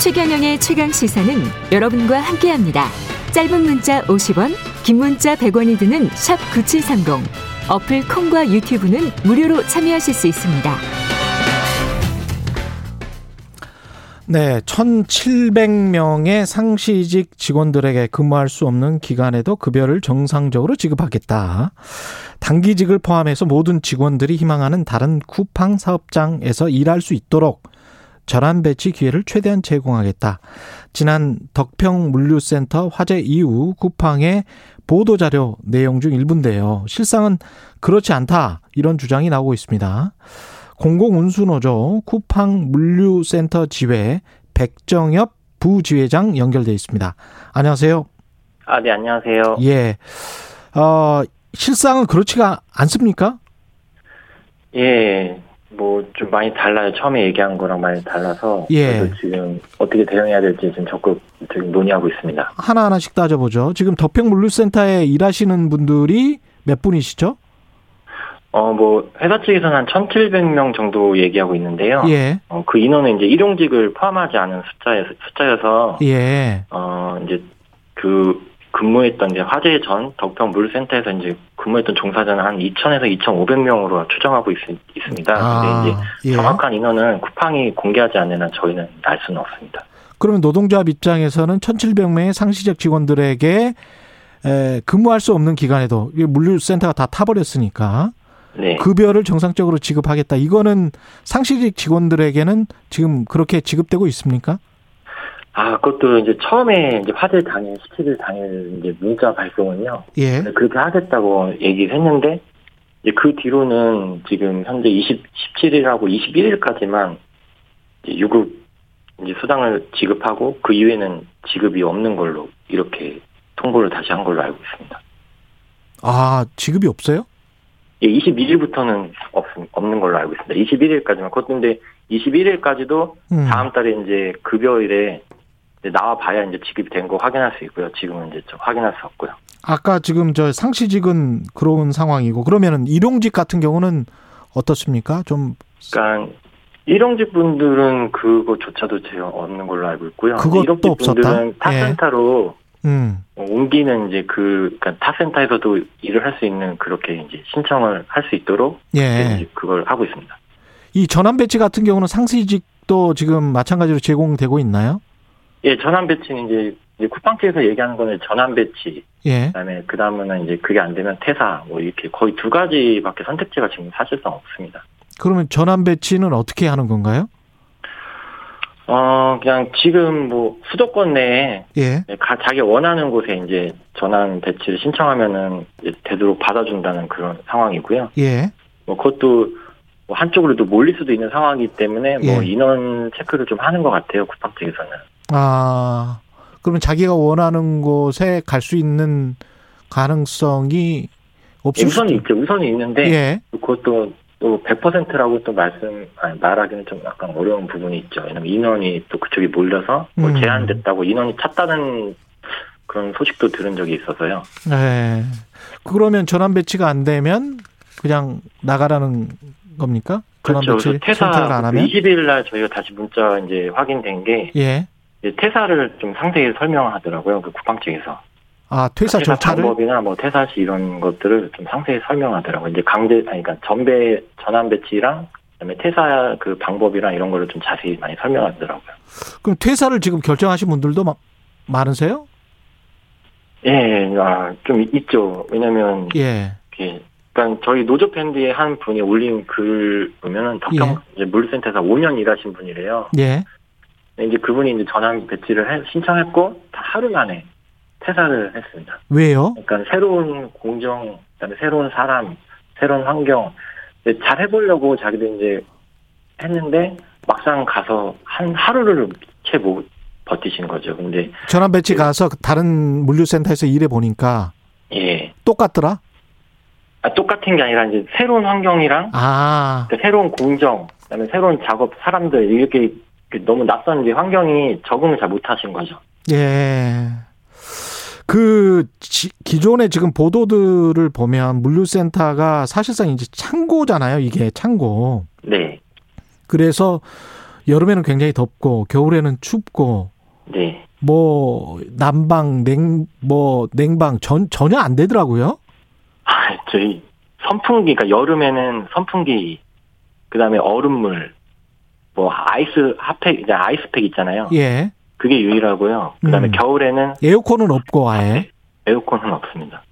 최경영의 최강 시사는 여러분과 함께합니다. 짧은 문자 50원, 긴 문자 100원이 드는 샵 9730. 어플 콩과 유튜브는 무료로 참여하실 수 있습니다. 네, 1,700명의 상시직 직원들에게 근무할 수 없는 기간에도 급여를 정상적으로 지급하겠다. 단기직을 포함해서 모든 직원들이 희망하는 다른 쿠팡 사업장에서 일할 수 있도록 전환 배치 기회를 최대한 제공하겠다. 지난 덕평 물류센터 화재 이후 쿠팡의 보도 자료 내용 중 일부인데요. 실상은 그렇지 않다. 이런 주장이 나오고 있습니다. 공공운수노조 쿠팡 물류센터 지회 백정엽 부지회장 연결돼 있습니다. 안녕하세요. 아, 네, 안녕하세요. 예. 어, 실상은 그렇지가 않습니까? 예, 뭐 좀 많이 달라요. 처음에 얘기한 거랑 많이 달라서. 예. 지금 어떻게 대응해야 될지 지금 적극 지금 논의하고 있습니다. 하나 하나씩 따져보죠. 지금 덕평 물류센터에 일하시는 분들이 몇 분이시죠? 어, 뭐 회사 측에서는 한 1,700명 정도 얘기하고 있는데요. 예. 어, 그 인원은 이제 일용직을 포함하지 않은 숫자에서 숫자여서 예. 어, 이제 그 근무했던 이제 화재 전 덕평 물센터에서 이제 근무했던 종사자는 한 2,000에서 2,500명으로 추정하고 있, 있습니다. 아, 근데 이제 예. 정확한 인원은 쿠팡이 공개하지 않는 한 저희는 알 수는 없습니다. 그러면 노동조합 입장에서는 1,700명의 상시적 직원들에게 에, 근무할 수 없는 기간에도 물류센터가 다 타버렸으니까 네. 급여를 정상적으로 지급하겠다. 이거는 상시직 직원들에게는 지금 그렇게 지급되고 있습니까? 아, 그것도 이제 처음에 이제 화재 당일, 17일 당일 이제 문자 발송은요. 예. 그렇게 하겠다고 얘기를 했는데, 이제 그 뒤로는 지금 현재 20, 17일하고 21일까지만 이제 유급 이제 수당을 지급하고 그 이후에는 지급이 없는 걸로 이렇게 통보를 다시 한 걸로 알고 있습니다. 아, 지급이 없어요? 예, 22일부터는 없, 없는 걸로 알고 있습니다. 21일까지만. 그것도 근데 21일까지도 음. 다음 달에 이제 급여일에 나와 봐야 이제 지급이 된 거 확인할 수 있고요. 지금은 이제 좀 확인할 수 없고요. 아까 지금 저 상시직은 그런 상황이고 그러면은 일용직 같은 경우는 어떻습니까? 좀 그러니까 일용직 분들은 그거조차도 제가 없는 걸로 알고 있고요. 그것도 없었다? 분들은 예. 타센터로 음. 어, 옮기는 이제 그 그러니까 타센터에서도 일을 할 수 있는 그렇게 이제 신청을 할 수 있도록 예. 그걸 하고 있습니다. 이 전환 배치 같은 경우는 상시직도 지금 마찬가지로 제공되고 있나요? 예, 전환 배치는 이제, 이제 쿠팡 측에서 얘기하는 거는 전환 배치, 예. 그다음에 그 다음은 이제 그게 안 되면 퇴사, 뭐 이렇게 거의 두 가지밖에 선택지가 지금 사실상 없습니다. 그러면 전환 배치는 어떻게 하는 건가요? 어, 그냥 지금 뭐 수도권 내에 예. 가, 자기 원하는 곳에 이제 전환 배치를 신청하면은 이제 되도록 받아준다는 그런 상황이고요. 예. 뭐 그것도 뭐 한쪽으로도 몰릴 수도 있는 상황이기 때문에 뭐 예. 인원 체크를 좀 하는 것 같아요 쿠팡 측에서는. 아, 그러면 자기가 원하는 곳에 갈 수 있는 가능성이 없을 우선이 수도- 있죠. 우선이 있는데 예. 그것도 또 100%라고 또 말씀 아니, 말하기는 좀 약간 어려운 부분이 있죠. 왜냐면 인원이 또 그쪽이 몰려서 뭐 음. 제한됐다고 인원이 찼다는 그런 소식도 들은 적이 있어서요. 예. 그러면 전환 배치가 안 되면 그냥 나가라는 겁니까? 그렇죠. 선택을 안 퇴사 하면? 20일 날 저희가 다시 문자 이제 확인된 게 예. 퇴사를 좀 상세히 설명하더라고요. 그 쿠팡 측에서. 아, 퇴사 절차를 방법이나 뭐 퇴사 시 이런 것들을 좀 상세히 설명하더라고요. 이제 강제 아니 그러니까 전배 전환 배치랑 그다음에 퇴사 그 방법이랑 이런 거를 좀 자세히 많이 설명하더라고요. 그럼 퇴사를 지금 결정하신 분들도 마- 많으세요? 예, 예, 아, 좀 있죠. 왜냐면, 예. 그러니까 저희 노조 팬디의 한 분이 올린 글 보면은 덕평 이제 물류센터에서 5년 일하신 분이래요. 예. 근데 이제 그분이 이제 전환 배치를 해- 신청했고 다 하루 만에 퇴사를 했습니다. 왜요? 그러니까 새로운 공정, 그다음에 새로운 사람, 새로운 환경 잘 해보려고 자기도 이제 했는데 막상 가서 한 하루를 채 못 버티신 거죠. 근데 전환 배치 가서 다른 물류센터에서 일해 보니까 예, 똑같더라? 아, 똑같은 게 아니라 이제 새로운 환경이랑 아, 그 새로운 공정, 그다음에 새로운 작업, 사람들 이렇게 그 너무 낯선 이제 환경이 적응을 잘 못하신 거죠. 예. 그 지- 기존의 지금 보도들을 보면 물류센터가 사실상 이제 창고잖아요. 이게 창고. 네, 그래서 여름에는 굉장히 덥고 겨울에는 춥고 네. 뭐 난방 냉 뭐 냉방 전 전혀 안 되더라고요. 아, 저희 선풍기, 그러니까 여름에는 선풍기, 그 다음에 얼음물, 뭐 아이스 핫팩, 이제 아이스팩 있잖아요. 예. 그게 유일하고요. 그 다음에 음. 겨울에는 에어컨은 없고 아예. 에어컨은 없습니다.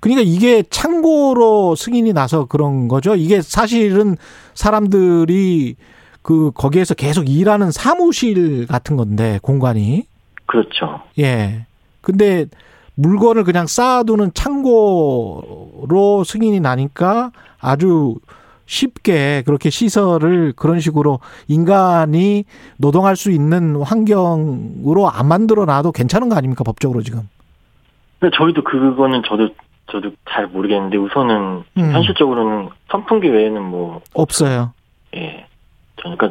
그러니까 이게 창고로 승인이 나서 그런 거죠. 이게 사실은 사람들이 그 거기에서 계속 일하는 사무실 같은 건데 공간이 그렇죠. 예. 근데 물건을 그냥 쌓아두는 창고로 승인이 나니까 아주 쉽게 그렇게 시설을 그런 식으로 인간이 노동할 수 있는 환경으로 안 만들어 놔도 괜찮은 거 아닙니까 법적으로 지금? 근데 저희도 그거는 저도 저도 잘 모르겠는데 우선은 음. 현실적으로는 선풍기 외에는 뭐 없어요. 예. 저니까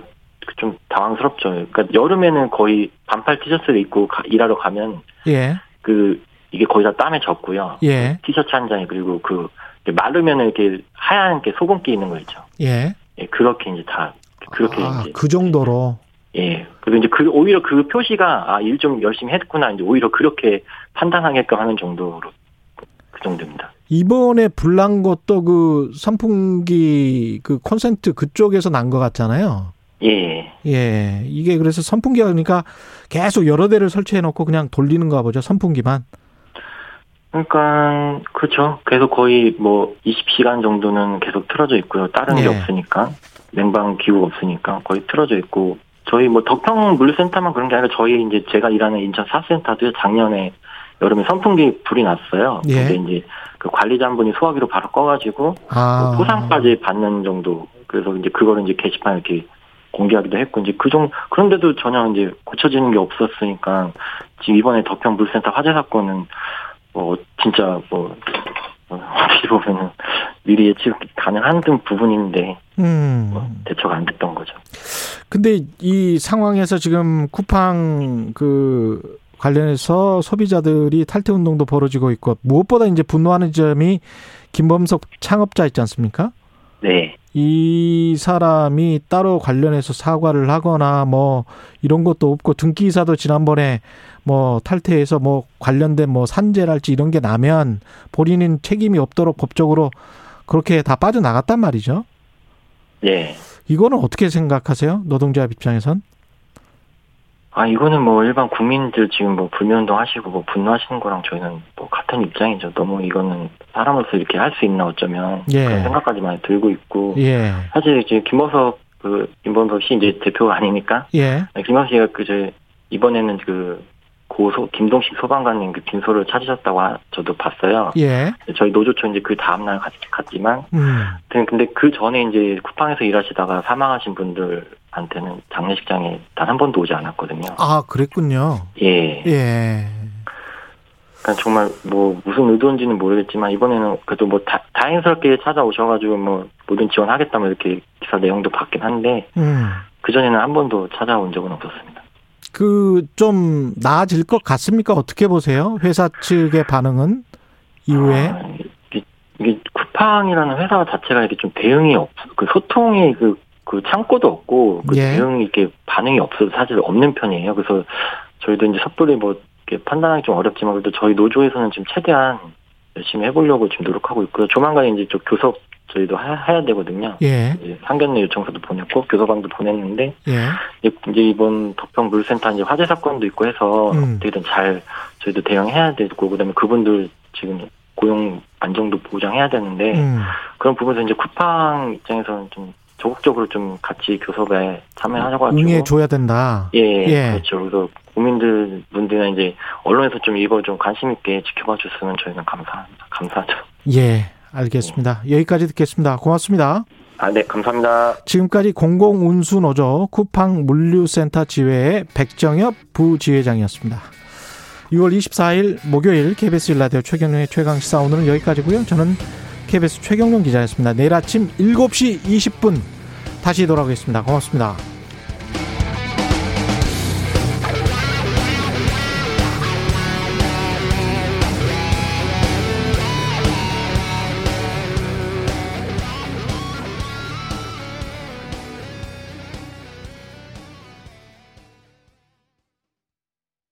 좀 당황스럽죠. 그러니까 여름에는 거의 반팔 티셔츠를 입고 가- 일하러 가면 예. 그 이게 거의 다 땀에 젖고요. 예. 티셔츠 한 장에 그리고 그 마르면 이렇게 하얀 게 소금기 있는 거 있죠. 예. 예, 그렇게 이제 다 그렇게 아, 이제 그 정도로. 예. 그리고 이제 그 오히려 그 표시가 아 일 좀 열심히 했구나 이제 오히려 그렇게 판단하게끔 하는 정도로 그 정도입니다. 이번에 불난 것도 그 선풍기 그 콘센트 그쪽에서 난 것 같잖아요. 예. 예. 이게 그래서 선풍기가 그러니까 계속 여러 대를 설치해 놓고 그냥 돌리는가 보죠. 선풍기만. 그러니까 그렇죠. 계속 거의 뭐 20시간 정도는 계속 틀어져 있고요. 다른 게 예. 없으니까 냉방 기구가 없으니까 거의 틀어져 있고 저희 뭐 덕평 물센터만 그런 게 아니라 저희 이제 제가 일하는 인천 사센터도 작년에 여름에 선풍기 불이 났어요. 예. 근데 이제 그 관리자 한 분이 소화기로 바로 꺼가지고 아. 뭐 포상까지 받는 정도. 그래서 이제 그거를 이제 게시판에 이렇게 공개하기도 했고 이제 그 정, 그런데도 전혀 이제 고쳐지는 게 없었으니까 지금 이번에 덕평 물센터 화재 사건은 뭐 진짜 뭐 어, 어떻게 보면은 미리 예측 가능한 등 부분인데 음. 뭐 대처가 안 됐던 거죠. 근데 이 상황에서 지금 쿠팡 그 관련해서 소비자들이 탈퇴 운동도 벌어지고 있고 무엇보다 이제 분노하는 점이 김범석 창업자 있지 않습니까? 네. 이 사람이 따로 관련해서 사과를 하거나 뭐 이런 것도 없고 등기이사도 지난번에 뭐 탈퇴해서 뭐 관련된 뭐 산재랄지 이런 게 나면 본인은 책임이 없도록 법적으로 그렇게 다 빠져나갔단 말이죠. 예. 이거는 어떻게 생각하세요? 노동자 입장에선? 아 이거는 뭐 일반 국민들 지금 뭐 불매운동 하시고 뭐 분노하시는 거랑 저희는 뭐 같은 입장이죠. 너무 이거는 사람으로서 이렇게 할 수 있나 어쩌면 예. 그런 생각까지 많이 들고 있고 예. 사실 이제 김범석 그 김범석 씨 이제 대표가 아니니까 예. 김범석 씨가 그저 이번에는 그 고소 김동식 소방관님 그 빈소를 찾으셨다고 하- 저도 봤어요. 예. 저희 노조처 이제 그 다음 날 갔, 갔지만 음. 근데 그 전에 이제 쿠팡에서 일하시다가 사망하신 분들 한테는 장례식장에 단 한 번도 오지 않았거든요. 아, 그랬군요. 예. 예. 그러니까 정말 뭐 무슨 의도인지는 모르겠지만 이번에는 그래도 뭐 다, 다행스럽게 찾아오셔가지고 뭐 모든 지원하겠다 뭐 이렇게 기사 내용도 봤긴 한데 음. 그 전에는 한 번도 찾아온 적은 없었습니다. 그 좀 나아질 것 같습니까? 어떻게 보세요? 회사 측의 반응은 이후에 아, 이게, 이게 쿠팡이라는 회사 자체가 이렇게 좀 대응이 없, 그 소통이 그, 그 창고도 없고 그 예. 대응이 이렇게 반응이 없어서 사실 없는 편이에요. 그래서 저희도 이제 섣불리 뭐 이렇게 판단하기 좀 어렵지만 그래도 저희 노조에서는 지금 최대한 열심히 해보려고 지금 노력하고 있고요. 조만간 이제 저 교섭 저희도 하- 해야 되거든요. 예. 이제 상견례 요청서도 보냈고 교섭안도 보냈는데 예. 이제 이제 이번 덕평 물센터 이제 화재 사건도 있고 해서 음. 어떻게든 잘 저희도 대응해야 되고 그다음에 그분들 지금 고용 안정도 보장해야 되는데 음. 그런 부분에서 이제 쿠팡 입장에서는 좀 적극적으로 좀 같이 교섭에 참여하자고 하죠. 응해 줘야 된다. 예, 예. 그렇죠. 그래서 국민들 분들이나 이제 언론에서 좀 이거 좀 관심 있게 지켜봐 줬으면 저희는 감사합니다. 감사하죠. 예. 알겠습니다. 여기까지 듣겠습니다. 고맙습니다. 아, 네, 감사합니다. 지금까지 공공운수노조 쿠팡 물류센터 지회의 백정엽 부지회장이었습니다. 6월 24일 목요일 KBS 일라디오 최경영의 최강시사 오늘은 여기까지고요. 저는 KBS 최경영 기자였습니다. 내일 아침 7시 20분 다시 돌아오겠습니다. 고맙습니다.